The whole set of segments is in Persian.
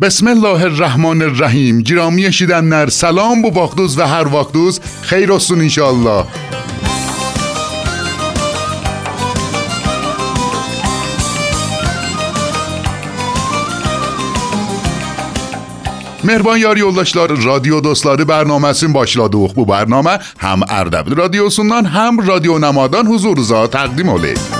بسم الله الرحمن الرحیم. گرامی شیدن نر سلام بو واقدوز و هر واقدوز خیر استون انشالله مهربان یاری اولاشلار رادیو دوستلاری برنامه سیم باشلادوخ بو برنامه هم اردبیل رادیو سندان هم رادیو نمادان حضور زا تقدیم اولید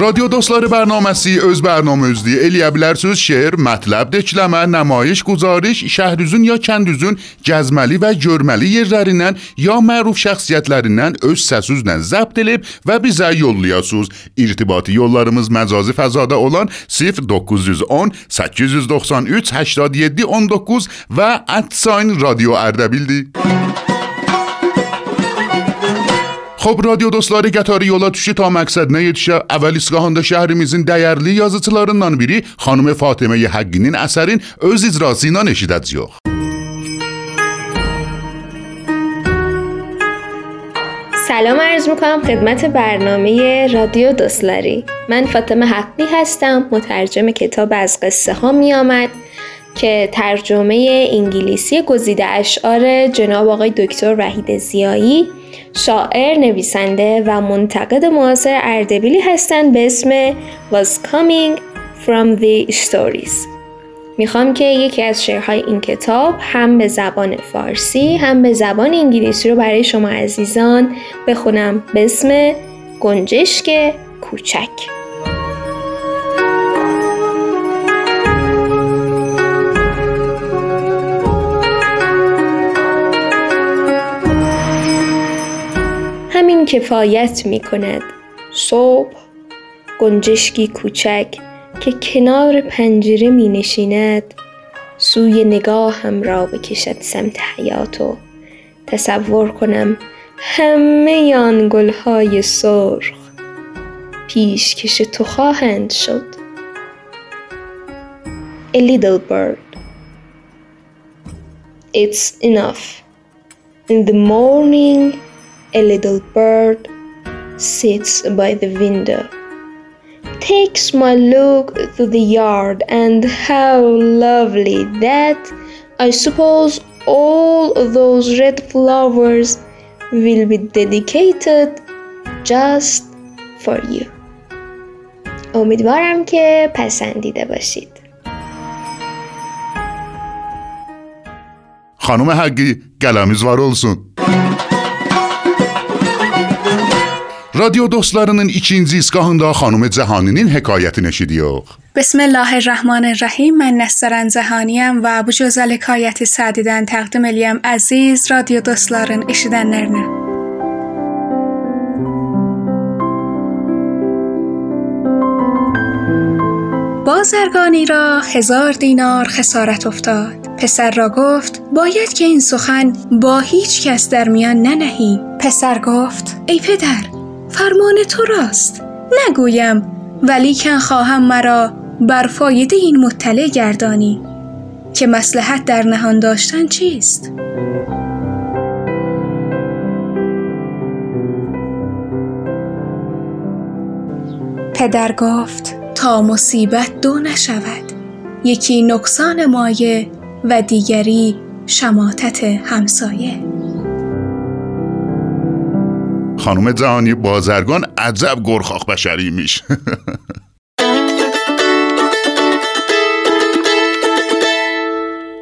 Radyo dostları bərnaməsi öz bərnamənizdir. Eləyə bilərsiniz şeir, mətləb, dekləmə, nümayiş, guzarış, şəhrizün ya kəndüzün gəzməli və görməli yerlərindən ya məruf şəxsiyyətlərindən öz səsizlə zəbt edib və bizə yollayasınız. İrtibati yollarımız məcazi fəzada olan 0910 893 87 19 və radio Ərdəbildir. خب رادیو دوستلاری گتاری یولا تشی تا مقصد نیدشا اول اسگاهاند شهرمیزین دیرلی یازتلارندان بیری خانم فاطمه ی حقینین اثرین. از ازرازینا نشیدد زیوخ سلام عرض می‌کنم خدمت برنامه رادیو دوستلاری. من فاطمه حقی هستم. مترجم کتاب از قصه ها میامد که ترجمه انگلیسی گزیده اشعار جناب آقای دکتر وحید زیایی شاعر، نویسنده و منتقد معاصر اردبیلی هستند به اسم Was Coming From The Stories. می‌خوام که یکی از شعرهای این کتاب هم به زبان فارسی هم به زبان انگلیسی رو برای شما عزیزان بخونم. به اسم گنجشک کوچک. کفایت می کند صبح گنجشکی کوچک که کنار پنجره می نشیند سوی نگاهم را بکشد سمت حیات و تصور کنم همه آن گلهای سرخ پیشکش تو خواهند شد. A little bird. It's enough. In the morning a little bird sits by the window, takes my look to the yard, and how lovely that I suppose all those red flowers will be dedicated just for you. امیدوارم که پسندیده باشید. Xanım Həqqi, qələmiz var olsun. رادیو دوستلارنن ایچینزی اسگاهندا خانوم زهانینین حکایتی نشیدیوغ. بسم الله الرحمن الرحیم. من نسترن زهانیم و ابو جزال حکایت سعدیدن تقدم الیم عزیز رادیو دوستلارن اشیدن نرنه. بازرگانی را هزار دینار خسارت افتاد. پسر را گفت باید که این سخن با هیچ کس در میان ننهی. پسر گفت ای پدر فرمان تو راست. نگویم ولیکن خواهم مرا بر فایده این مطلع گردانی. که مسلحت در نهان داشتن چیست؟ پدر گفت تا مصیبت دو نشود. یکی نقصان مایه و دیگری شماتت همسایه. خانم جهانی بازرگان عجب گرخاخ بشری میش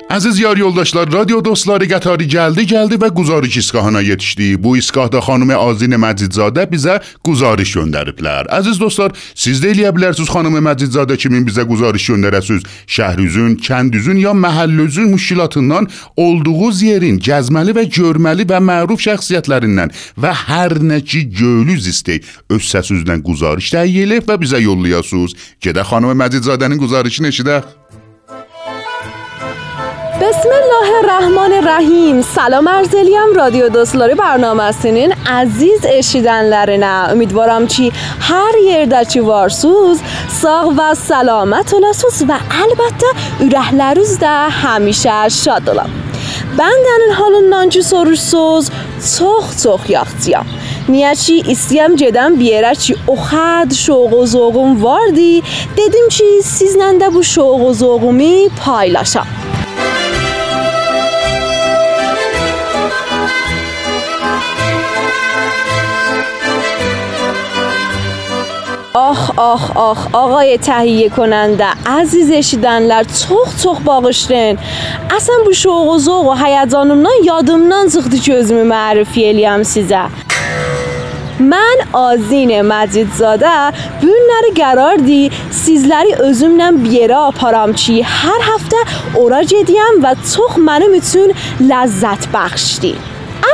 Əziz yar yoldaşlar, radio dostları qatarı gəldi, gəldi və quzarış isqahına yetişdi. Bu isqahda xanım Azin Məcidzadə bizə quzarış göndəriblər. Əziz dostlar, siz də eləyə bilərsiniz xanım Məcidzadə kimin bizə quzarış göndərəsiz. Şəhrizün, kəndüzün ya məhəllüzün müşkilatından olduğunuz yerin gəzməli və görməli və məruf şəxsiyyətlərindən və hər nə ki göylüz istək öz səsinizlə quzarış təyin edib və bizə yollayasınız. Gedək xanım Məcidzadənin quzarışını eşidək. بسم الله الرحمن الرحیم. سلام ارزلیم رادیو دوستلاری برنامه سنین عزیز اشیدن لرنه امیدوارم چی؟ هر یه در چی وارسوز. ساق و سلامت و لسوز و البته اره لروز ده. همیشه شاد دلم. بند در حال نانچی سروش سوز. چخ چخ یاختیم. نیه چی؟ استیم جدن بیره چی؟ اخد شوق و زوغم واردی. دیدیم چی؟ سیزننده بو شوق و زوغمی پایلاشم. آخ آخ آخ آقای تهیه کننده عزیزش دنلر توخ توخ باقشتن اصلا بو شوق و زوق و حیدانم نان یادم نان زخدی چوزمی معرفی الیم سیزه. من آزین مجید زاده بون نره گرار دی سیزلری ازومنم بیرا پارامچی هر هفته اورا جدیم و توخ منو میتون لذت بخشدی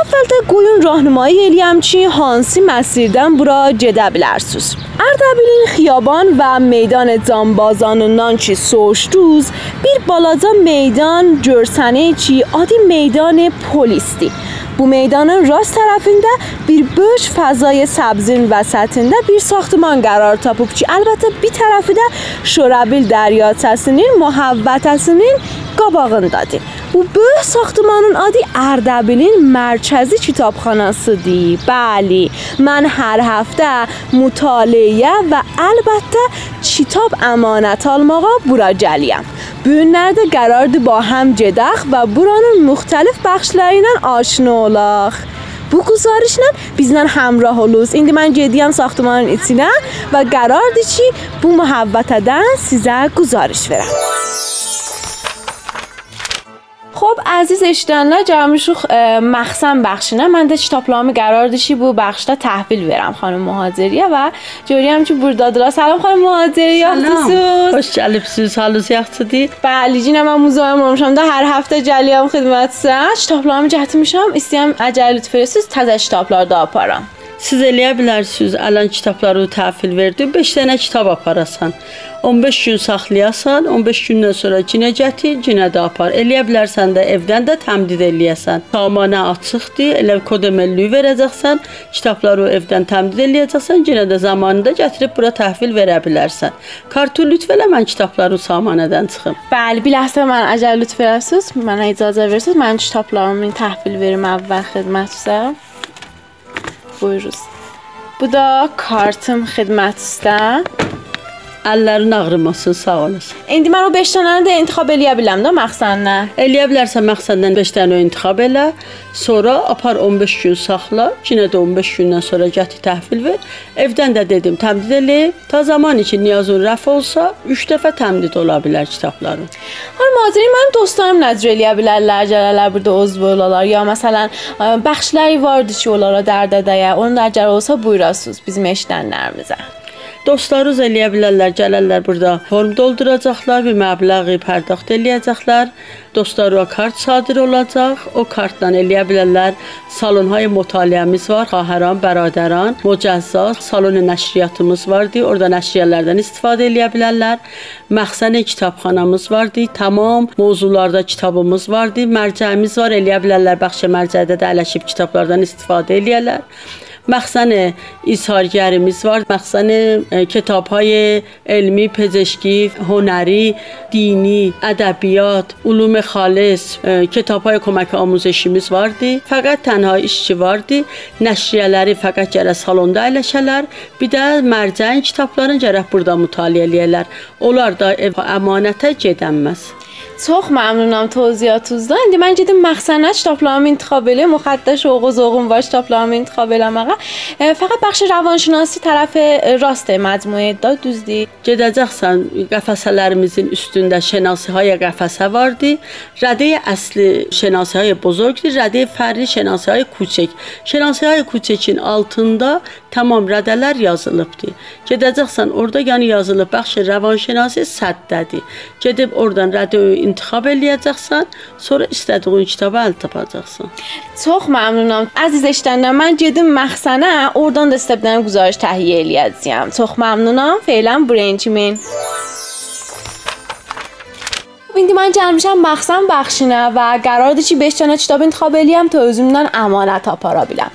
اول ده گویون راهنمایی الیام چی هانسی مسیردن برا جدبل ارسوز اردبیلین خیابان و میدان زانبازان و نانچی سوش روز بیر بالادا میدان جرسنه چی آدی میدان پولیستی بو میدان راست طرفینده بیر بش فضای سبزین وسطینده بیر ساختمان قرار تاپوک چی. البته بی طرفیده شورابیل دریات سنین محبت سنین قباغن دادیم Bu böyük saxtamanın adı Ərdəbilin mərkəzi kitabxanasıdır. Bəli, mən hər həftə mütaliə və əlbəttə kitab əmanət almağa bura gəliyəm. Bu günlərdə qərardır ba هم gedək və buranın müxtəlif bəxşləri aşina olaq. Bu guzarışla bizlə həmrah olunuz. İndi mən gediyəm saxtamanın içinə və qərardır ki, bu mühabbətədən sizə guzarış verəm. خب عزیز اشتانلا جامشوخ مخصم بخشینه من ده چی قرار دشی بو بخشتا تحویل برم خانم مهاجریا و جوری هم چی بردادلا سلام خانم مهاجریا سلام. خوش جلی پسیز حالو سیخت دی بلی جی نمه موزای مرمشم ده هر هفته جلی هم خدمت سه. چی تاپلا جهتی میشم. استیم اجلی تفرسیز تزه چی تاپلا دا پارم Siz eləyə bilərsiniz, ələn kitabları təhvil verdi, 5 dənə kitab aparasan. 15 gün saxlayasan, 15 gündən sonra cinə gətir, cinə də apar. Eləyə bilərsən də evdən də təmdid eləyəsən. Samanə açıqdır, elə kod emelliyi verəcəksən, kitabları evdən təmdid eləyəcəksən, cinə də zamanında gətirib bura təhvil verə bilərsən. Kartun lütf elə mən kitabları samanədən çıxım. Bəli, bir ləhzə mən əcəl lütf edəsiniz, mənə icazə versiniz, mən kitablarımı təhvil verim əvvəl xidmətinizə. Buyuruz. Bu da kartım xidmətinizdə. Əllərin ağrımasın, sağ olasın. İndi mən o 5 dənəni də intikhab eləyə bilərəm də məxsəndən. Eləyə bilərsən məqsəddən 5 dənə intikhab elə, sonra apar 15 gün saxla, yenə də 15 gündən sonra gətir təhvil ver. Evdən də dedim təmdid elə, ta zaman için niyazın rəf olsa 3 dəfə təmdid ola bilər kitabların. Xanım Azri, mənim dostlarım nəzr eləyə bilərlər, gələrlər burada uzv olalar ya məsələn ə, bəxşləri vardı ki, onlara dərdə dəyə. Onun da əgər olsa buyurasınız bizim eşidənlərimizə. Dostlarınız eləyə bilərlər, gələrlər burada form dolduracaqlar, bir məbləği pərdəxt eləyəcəklər. Dostlara kart sadir olacaq. O kartla eləyə bilərlər. Salonhay mütaliəmiz var. Xahəran, Bəradəran, Məcəzza, salon nəşriyyatımız vardı. Orada nəşriyyələrdən istifadə eləyə bilərlər. Məxsən kitabxanamız vardı. Tamam mövzularda kitabımız vardı. Mərcəyimiz var. Eləyə bilərlər bəxş mərcədə də ələşib kitablardan istifadə eləyərlər. مخزن ایثارگر میزوار مخزن کتاب های علمی پزشکی هنری دینی ادبیات علوم خالص کتاب های کمک آموزشی میزواردی فقط تنها ایش واردی؟ نشریالری فقط جره سالون دا ایلشالر بی ده مرزن کتابلارن جره بردا متعالیه لیلر اولار دا امانته جدن مست. چوخ ممنونم توضیحات توز دادن من جدی مخزن اش تاپلام انتخابله مخدش و قزوقم واش تاپلام انتخابلم آقا. فقط بخش روانشناسی طرف راست مجموعه دا دوزدی جداجخسن قفسالرمیزین üstündə شناسی های قفسه واردی. رده اصلی شناسی های بزرگ دی رده فرعی شناسی های کوچک. شناسی های کوچکین altında تمام ردلر یازلیب دی. جداجخسن اوردا یعنی یازلیب بخش روانشناسی صد ددی جدی اوردان رده intixab eləyəcəksən, sonra istədiyin kitabı əl tapacaqsan. Çox məmnunam. Əziz eşidənlər, mən gedim məxsənə, oradan da sizə bir dənə güzarış təhiyyə eləyəcəyəm. Çox məmnunam. Feylən میدی من جمع میشم مخصم بخشینه و قرار چی بشتانه چی دابین تخابلی هم توزی میدن امانت ها پارا بیلم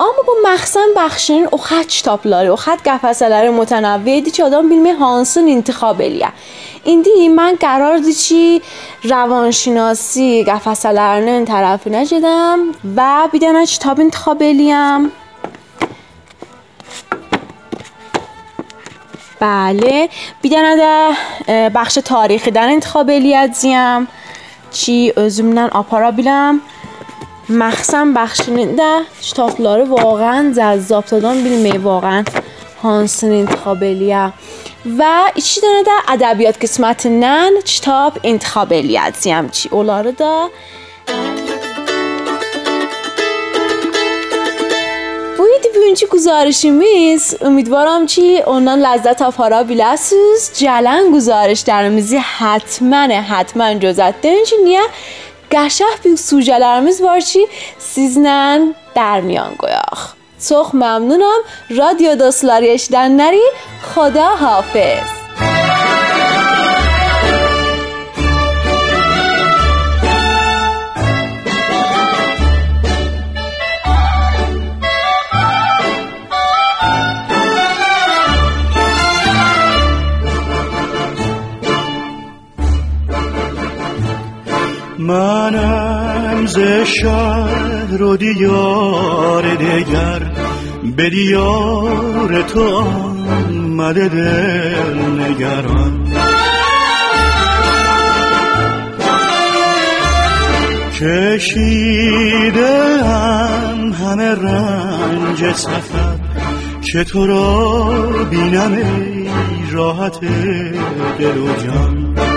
اما با مخصم بخشین او خد چتاب لاری او خد گفصلاری متنوی دی چی آدم بیلمه هانسون انتخابلی هم این دی من قرار چی روانشناسی گفصلارنه این طرفی نجدم و بیدن چی تابین تخابلی هم بله. بیدن ده بخش تاریخی در انتخاب الیادزیم چی؟ ازمینن آپارا بیلم. مخصم بخش ده شتافلاره واقعا جذاب دادن بیلمه واقعا هانسن انتخاب الیادزیم و چی دانه ده ادبیات قسمت نن چتاب انتخاب الیادزیم چی؟ اولاره ده بگوین چی گزارشی امیدوارم چی؟ اونان لذت آفارا بیلسوز جلن گزارش درمیزی حتمنه حتمن جزت. دنچی چی نیه گشه بیو سوژلرمیز بار چی؟ سیزنن درمیان گویاخ. صخ ممنونم. رادیو دوستلاریش دن نری. خدا حافظ. منم ز شهر و دیار دگر به دیار تو آمده دل نگران. کشیده هم همه رنج سفر که تو را بینم ای راحت دل و جان.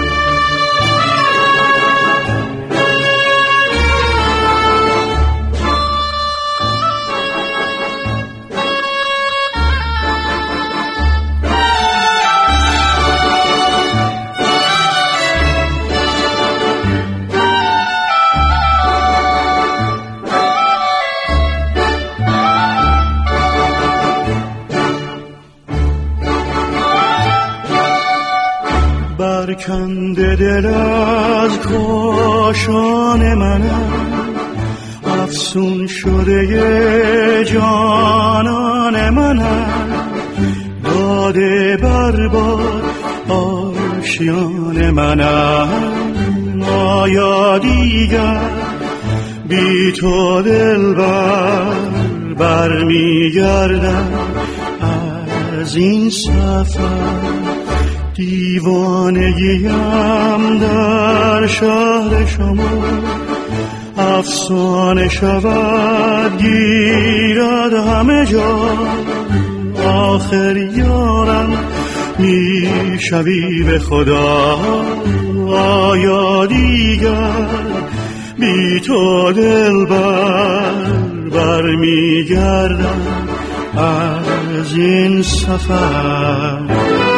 برکنده دل از کاشان منم افسون شده جانان منم داده برباد آشیان منم آیا دیگر بی تو دل بر برمیگردم از این سفر. دیوانگیم در شهر شما. افسانه شود گیرد همه جا. آخر یارم می‌شوی به خدا. آیا دیگر بی تو دل بر برمیگردم؟ از این سفر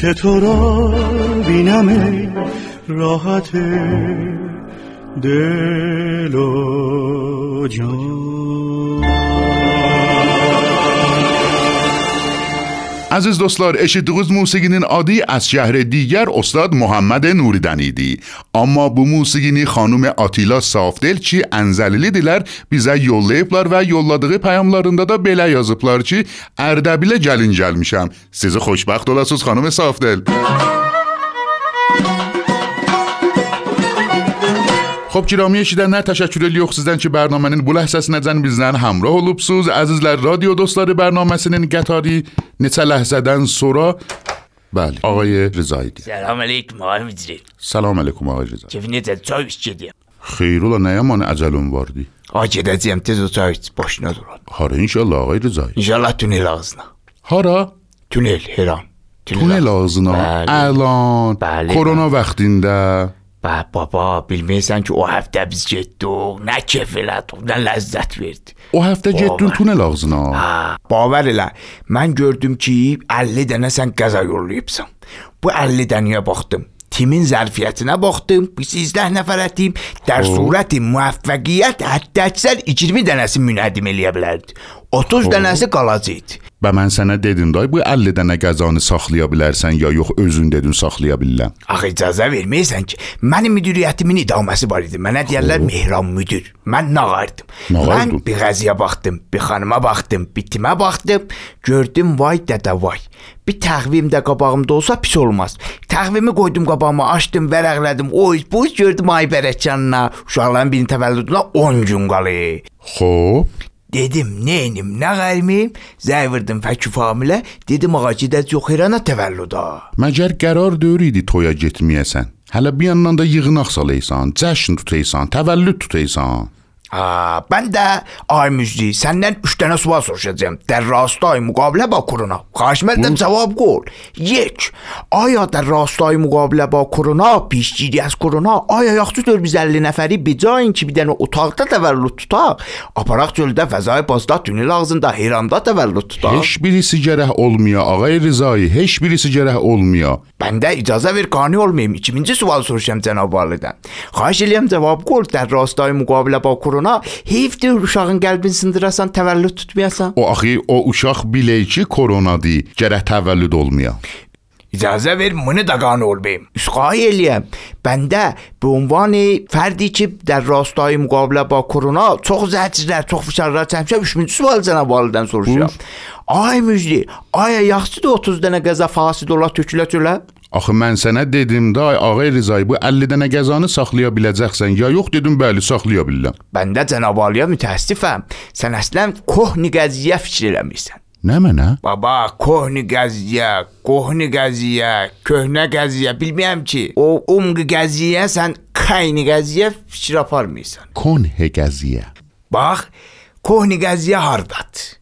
چطور بینم راحت دل و جان؟ عزیز از دوستان اشید دوز موسیقینین آدی از شهر دیگر استاد محمد نوری دنیدی. اما بو موسیقینی خانوم آتیلا صافدل چی انزلیلی دیلر بیزا یولیب و یولادگی پیاملارنده دا بلا یازب چی اردبیل جلین جلمیشم سیزی خوشبخت دولاسوز خانوم صافدل. موسیقی خب eşidənlər təşəkkür edirik sizdən ki, bərnamənin bu ləhzəsinəcən bizdən həmrah olubsuz. Əzizlər, radio dostları bərnaməsinin qətari neçə ləhzədən sonra Bəli, ağay Rızaydı. سلام علیکم آقای مجری Salam əleykum ağay Rıza. Keyfiniz çay iç gediyim. Xeyr ola, nə yaman əcəlin vardı? Ay gedəcəyim tez o çay iç boşuna durun. Hara inşallah ağay Rızaydı. İnşallah tünel ağzına. Hara? Tünel her an. Tunel ağzına, Bəli. Bəli, korona vaxtında. Bə, baba, bilmirsən ki, o həftə biz getdik, nə kef elədik, nə ləzzət verdi. O həftə getdin tunel ağzına. Hə, bavar elə. Mən gördüm ki, 50 dənə sən qəza yollayıbsan. Bu 50 dənəyə baxdım. Timin zərfiyyətinə baxdım. Biz 18 nəfər ətim. Dər surəti müvəffəqiyyət hətta əksər 20 dənəsi münədim eləyə bilərdi. 30 dənəsi qalacaqdı. Və mən sənə dedim day, bu 50 dənə qəzanı saxlaya bilərsən ya yox özün dedin saxlaya bilirəm. Axı icazə verməyəsən ki, mənim müdiriyyətimin idaməsi var idi. Mənə deyirlər Mehran müdir. Mən nağardım. Mən bir qəziyə baxdım, bir xanıma baxdım, bir timə baxdım, gördüm vay dədə vay. Bir təqvim də qabağımda olsa pis olmaz. Təqvimi qoydum qabağıma, açdım, vərəqlədim. Oy, bu iş gördüm ay bərəkanına. Uşaqların birinin təvəllüdünə 10 gün qalır. Xoş. Dedim, neynim, nə qərmiyim? Zəy vurdım fəkü familə. Dedim, ağa gedək yox herana təvəllüda. Məgər qərar deyir idi toya getməyəsən. Hələ bir yandan da yığınaq salaysan, cəşn tutaysan, təvəllüd tutaysan. Aa, ben de ay müjdi senden üç tane sual soracağım. در راستای مقابله با کرونا خواهش مردم جواب گل یک آیا در راستای مقابله با کرونا پیشگیری از کرونا آیا یاخت 450 نفری به جای اینکه bir dənə otaqda təvəllüd tutaq, aparaq göldə fəzai bazda tünel ağzında Hiranda təvəllüd tutaq. Heç birisi gərək olmaya ağay Rizai, heç birisi gərək olmaya. Bəndə icazə ver qani olmayım. İkinci sual soruşam cənab validən. Xahiş eləyəm cavab gör در راستای مقابله با کرونا korona. Heyfdir uşağın qəlbini sındırasan, təvəllüd tutmayasan. O axı o uşaq bilək ki, koronadır, gərək təvəllüd olmaya. İcazə ver bunu da qane olmayayım. İsqay eləyəm. Bəndə به عنوان فردی که در راستای مقابله با کرونا çox zəncirlər, çox fişarlar çəkmişəm. 3-cü sual cənab validən soruşuram. Ay müjdi, aya yaxşıdır 30 dənə qəza fasid ola tökülə tölə. Axı mən sənə dedim da, ağay Rızayı, bu 50 dənə qəzanı saxlaya biləcəksən ya yox dedim, bəli, saxlaya bilirəm. Bəndə cənab aliyə mütəəssifəm. Sən əslən kohni qəziyyə fikir eləmirsən. Nə mənə? Baba, kohni qəziyyə, kohni qəziyyə, köhnə qəziyyə, bilmirəm ki, o umqi qəziyyə sən kayni qəziyyə fikir aparmırsan. Konhe qəziyə. Bax, kohni qəziyyə hardadır?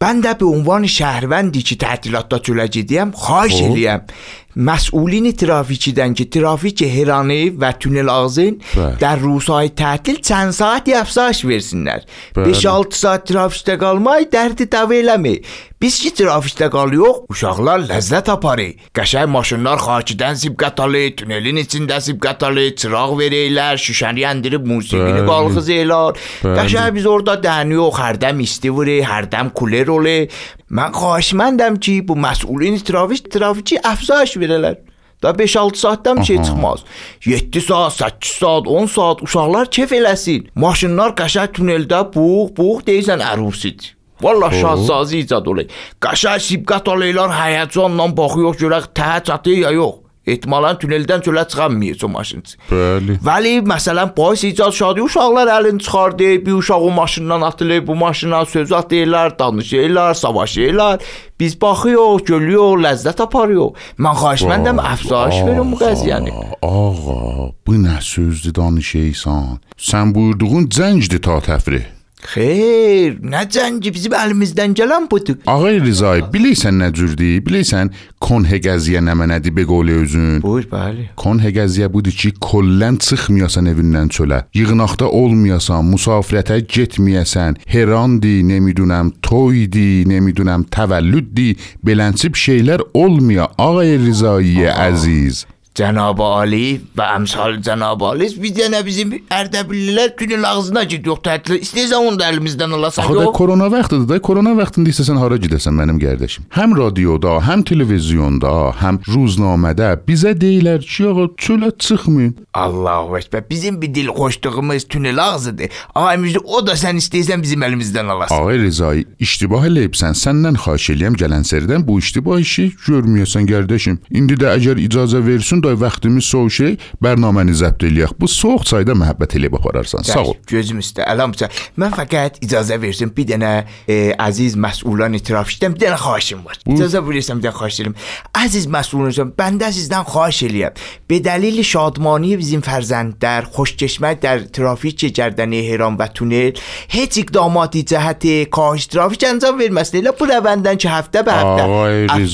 Mən də به عنوان شهروندی که تعطیلاتda çölə gediyəm, xahiş خب. eləyəm. Məsulin trafikidən ki, trafik heranı və tünel ağzın Bəli. در روزهای تعطیل چند ساعتی افزایش versinlər. Bəli. 5-6 saat trafikdə qalmay dərdi dəv eləmir. Biz ki trafikdə qalıyıq, uşaqlar ləzzət aparır. Qəşəng maşınlar xakidən sibqət alır, tünelin içində sibqət alır, çıraq verirlər, şüşəni yəndirib musiqini Bəli. qalxız elər. Bəli. Qəşəng biz orada dəniyor, hərdəm isti vurur, hərdəm kuler olur. Mən xahişməndəm ki, bu məsulin trafik trafiki əfzayış verələr. Da 5-6 saatdan bir şey çıxmaz. 7 saat, 8 saat, 10 saat uşaqlar kef eləsin. Maşınlar qəşəng tuneldə buğ, buğ deyirsən ərusidir. Vallah şahsazı icad olur. Qəşəng sibqat alırlar, həyəcanla baxıyor görək təhə çatır ya yox. Ehtimalən tuneldən çölə çıxamayacaq o maşınçı. Bəli. Vəli məsələn bahis icad şadı uşaqlar əlini çıxardı, bir uşaq o maşından atılır, bu maşına söz atırlar, danışırlar, savaşırlar. Biz baxırıq, görüyoruz, ləzzət aparırıq. Mən xahişməndəm əfzayış verin bu qəziyyəni. Ağa, bu nə sözdür danışıysan? Sən buyurduğun cəngdir ta təfrih. Xeyr, nə cəngi bizim əlimizdən gələn budur. Ağay Rizay, bilirsən nə cürdür? Bilirsən konhe gəziyə nə mənədir be qolu özün? Buyur, bəli. Konhe gəziyə budur ki, kollən çıxmayasan evindən çölə. Yığınaqda olmayasan, musafirətə getməyəsən, herandi, nemidunəm, toydi, nemidunəm, təvəllüddi, belənsib şeylər olmaya. Ağay Rizai əziz. Cənab Ali və əmsal Cənab Ali biz yenə bizim Ərdəbillilər günün ağzına gidiyor tətil. İstəyirsən onu da əlimizdən alasan. Axı da korona vaxtıdır da, korona vaxtında istəsən hara gedəsən mənim qardaşım. Həm radioda, həm televizyonda, həm ruznamədə bizə deyirlər ki, ağa çölə çıxmayın. Allahu Ekber. Bizim bir dil koştuğumuz tünel ağzıdır. Ayımızı o da sen isteysen bizim elimizden alasın. Ağay Rezai, iştibah eləyibsən. Səndən xahiş eləyəm gələn sərdən bu iştibah işi görməyəsən qardaşım. İndi də əgər icazə versin da vaxtımız soğuk şey, bərnaməni zəbt eləyək. Bu soyuq çayda məhəbbət eləyib apararsan. Sağ ol. Gözüm üstə, əlam üstə. Mən fəqət icazə versin bir dənə e, əziz məsulan trafikdən bir dənə xahişim var. İcazə verirsən bir dənə xahiş edirəm. Əziz məsulunuzam, bəndə sizdən xahiş eləyəm. Be dəlil şadmانی bizim fərzəndlər xoşkeşmək در ترافیک گردنی هران و تونل هیچ اقداماتی جهت کاهش ترافیک انجام verməsin elə bu rəvəndən ki həftə bə həftə Ay. Ay,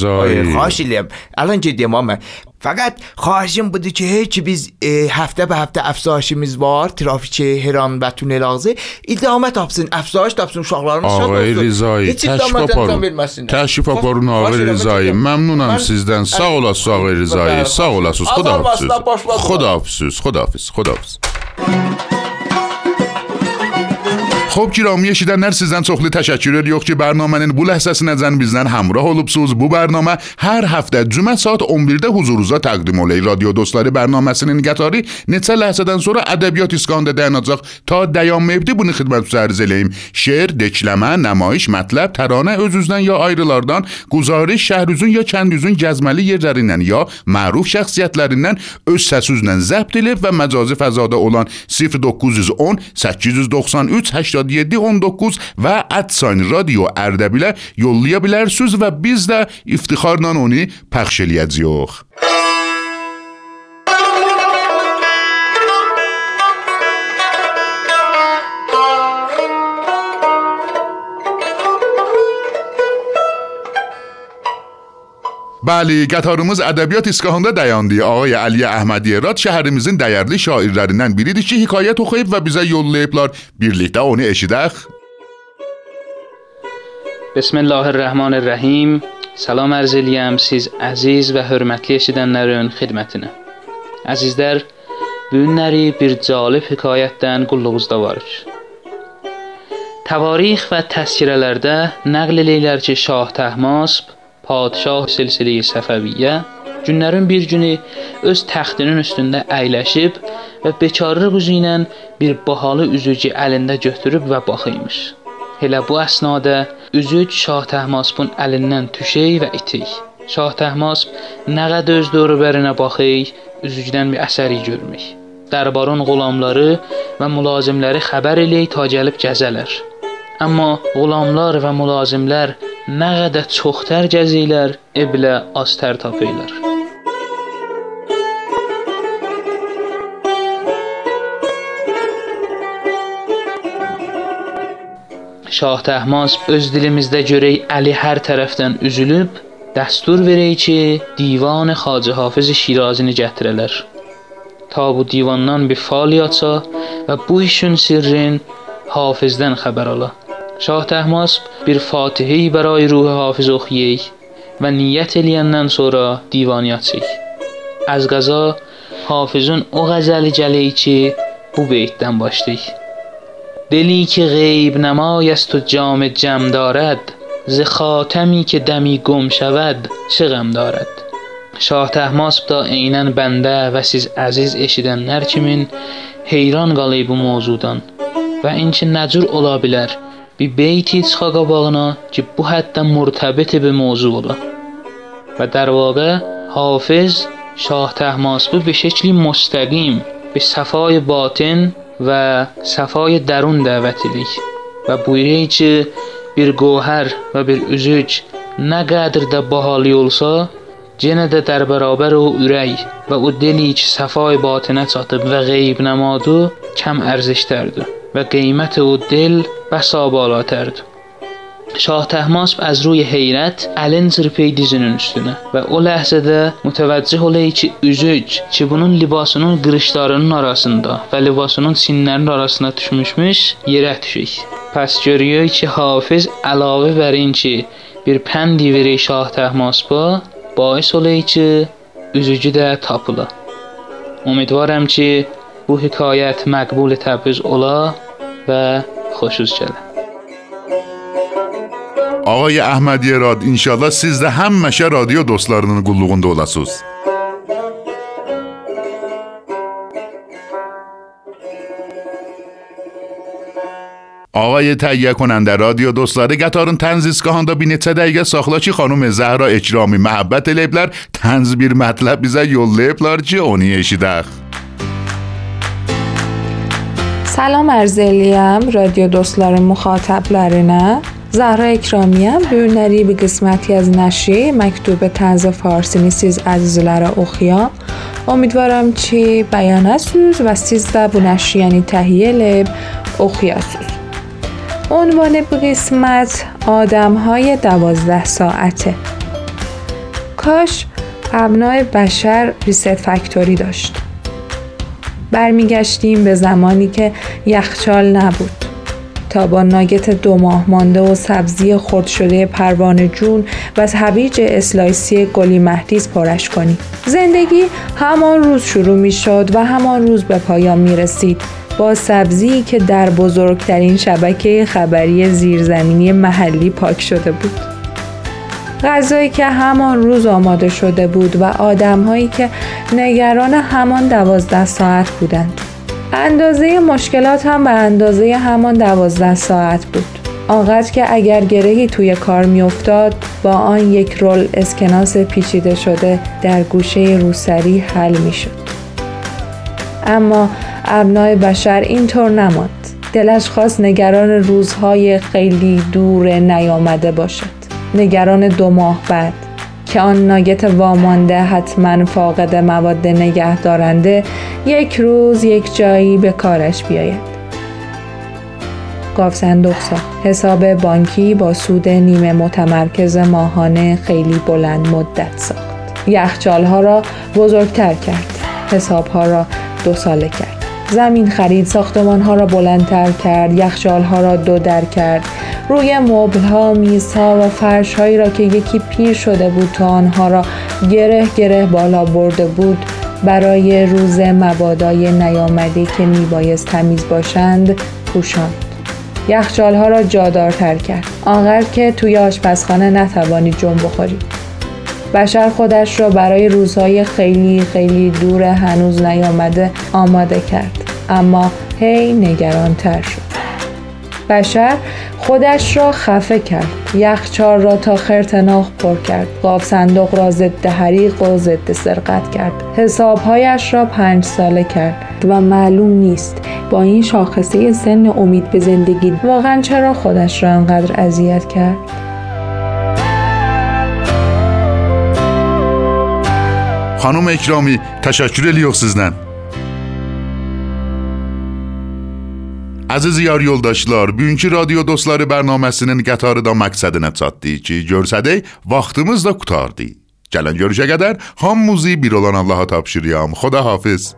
Xahiş eləyəm. Alan gedəyəm amma فقط خواهشم بوده که هرچی بیز هفته به هفته افزایشimiz var Trafikçi her an və tunel ağzı idamə tapsın, əfsayiş tapsın uşaqlarımız sağ olsun. Ağay Rizayi, təşrif aparın. Təşrif aparın Ağay Rizayi. Məmnunam mən, sizdən. Sağ olasınız Ağay Rizayi. Sağ olasınız. Xudahafiz. Xudahafiz. Xudahafiz. Xudahafiz. Xudahafiz. Xo'p, giromi eshitganlar sizdan çoxlu təşəkkür edirik ki, bərnamənin bu ləhzəsinəcən bizdən həmrah olubsuz. Bu bərnamə hər həftə cümə saat 11-də huzurunuza təqdim olay. Radio dostları bərnaməsinin qatarı neçə ləhzədən sonra ədəbiyyat iskanında dayanacaq. Ta dayanmayıbdı bunu xidmətinizə ərz eləyim. Şeir, dekləmə, nəmayiş, mətləb, təranə öz-üzdən ya ayrılardan, quzarış, şəhrüzün ya kəndüzün gəzməli yerlərindən ya məruf şəxsiyyətlərindən öz səsüzlə zəbt edilib və məcazi fəzada olan 0910 893 87 19 və @sign radio Ərdəbilə yollaya bilərsiniz və biz də iftixarla onu pəxş eləyəcəyik. بله گتارموز ادبیات اسکاهنده دیاندی. آقای علی احمدی راد شهر دیرلی شاعر لرینن بیریدی که حکایت خویب و بیزه یول لیبلار اونی اشیده بسم الله الرحمن الرحیم. سلام ارزیلیم سیز عزیز و حرمتی اشیدن نرون خدمتنا. عزیز در بیون نری بیر جالب حکایت دن قلوز دوارش. تواریخ و تسکیره لرده نقل لیلر که شاه تهماسب padşah silsilə-i Səfəviyyə günlərin bir günü öz təxtinin üstündə əyləşib və bekarlıq üzü ilə bir bahalı üzücü əlində götürüb və baxıymış. Elə bu əsnada üzüc Şah Təhmaspın əlindən düşey və itik. Şah Təhmasp nə qədər öz dövrbərinə baxır, üzücdən bir əsəri görmür. Dərbarın qulamları və mülazimləri xəbər eləyir ta gəlib gəzələr. Amma qulamlar və mülazimlər nə qədər çox tər gəzirlər, eblə az tər tapırlar. Şah Təhmasp öz dilimizdə görək Əli hər tərəfdən üzülüb, dəstur verək ki, divan Xacə Hafiz Şirazini gətirələr. Ta bu divandan bir aça və bu işin sirrin Hafizdən xəbər ala. شاه تهماسب بیر فاتحهی برای روح حافظ اخیه و نیت لین ننسورا دیوانیات سک از غذا حافظون او غزل جلی چه بو بیتدن باشده دلی که غیب نمای است و جام جم دارد ز خاتمی که دمی گم شود چه غم دارد؟ شاه تهماسب دا اینن بنده و سیز عزیز اشیدن نرچمین حیران قلیب و موضودان و اینچه نجور اولا بیلر bir çıxa qabağına ki bu həddən murtabit bir mövzu ola və در واقع حافظ شاه تحماسب به شکلی مستقیم به صفای باطن و صفای درون dəvət edik və buyuruyor ki, bir gohər və bir üzük nə qədər də bahalı olsa, yenə də در bərabər o ürək və o dili ki, səfay batinə çatıb və qeyb nəmadı kəm ərzişdərdir və qiyməti o dil بسا بالاترdi. Şah Təhmasp از روی حیرت əlin çırpıyı dizinin üstünə və o ləhzədə mütəvəccih olayı ki, üzük ki bunun libasının qırışlarının arasında və libasının sinlərinin arasına düşmüşmüş yerə düşük. Pəs görüyor ki, Hafiz əlavə verin ki, bir pəndi verir Şah Təhmaspa, باعث olayı ki, üzücü də tapıla. Ümidvaram ki, bu hekayət məqbul Təbriz ola və خوشوز چلن آقای احمدی راد انشالله سیزده هم مشه رادیو دوستلارنون گلوگون دولاسوز آقای تهیه کننده رادیو دوستلاره گتارن تنزیز که هنده بینید سده ایگه ساخلا خانوم زهرا اکرامی محبت لیبلر تنز بیر مطلب بیزه یو لیبلر چی اونی اشیده سلام عرض eləyəm radio dostların müxatəblərinə. Zahra Ekramiəm. Bu günləri bir qisməti az nəşri məktub tənz farsini siz əzizlərə oxuyam. Ümidvaram ki, bəyənəsiz və siz də bu nəşri yəni təhiyyə edib oxuyasınız. عنوان bu قسمت آدم های دوازده ساعته کاش ابنای بشر ریست فکتوری داشت برمیگشتیم به زمانی که یخچال نبود. تا با ناگت دو ماه مانده و سبزی خرد شده پروانه جون و هویج اسلایسی گلی مهدیز پرش کنیم. زندگی همان روز شروع می شد و همان روز به پایان می رسید با سبزی که در بزرگترین شبکه خبری زیرزمینی محلی پاک شده بود. غذایی که همان روز آماده شده بود و آدمهایی که نگران همان دوازده ساعت بودند. اندازه مشکلات هم به اندازه همان دوازده ساعت بود. آنقدر که اگر گرهی توی کار میافتاد با آن یک رول اسکناس پیچیده شده در گوشه روسری حل می‌شد. اما ابنای بشر اینطور نماند دلش خواست نگران روزهای خیلی دور نیامده باشد نگران دو ماه بعد که آن ناگت وامانده حتما فاقد مواد نگه دارنده یک روز یک جایی به کارش بیاید. گاف صندوق حساب بانکی با سود نیمه متمرکز ماهانه خیلی بلند مدت ساخت. یخچال ها را بزرگتر کرد. حساب ها را دو ساله کرد. زمین خرید ساختمان ها را بلندتر کرد یخچال ها را دو در کرد. روی مبل ها میز ها و فرش هایی را که یکی پیر شده بود تا آنها را گره گره بالا برده بود برای روز مبادای نیامده که میبایست تمیز باشند پوشاند. یخچال ها را جادارتر کرد. آنقدر که توی آشپزخانه نتوانید جنب بخورید. بشر خودش را برای روزهای خیلی خیلی دور هنوز نیامده آماده کرد. اما هی نگران تر شد. بشر خودش را خفه کرد. یخچال را تا خرتناخ پر کرد. قاب صندوق را ضد حریق و ضد سرقت کرد. حسابهایش را پنج ساله کرد و معلوم نیست با این شاخصه سن امید به زندگی واقعا چرا خودش را انقدر اذیت کرد. Xanım Ekrami, təşəkkür edirik Əziz yar yoldaşlar, bugünkü radio dostları bərnaməsinin qatarı da məqsədinə çatdı ki, görsədək, vaxtımız da qutardı. Gələn görüşə qədər hamımızı bir olan Allaha tapşırıram. Xuda hafiz.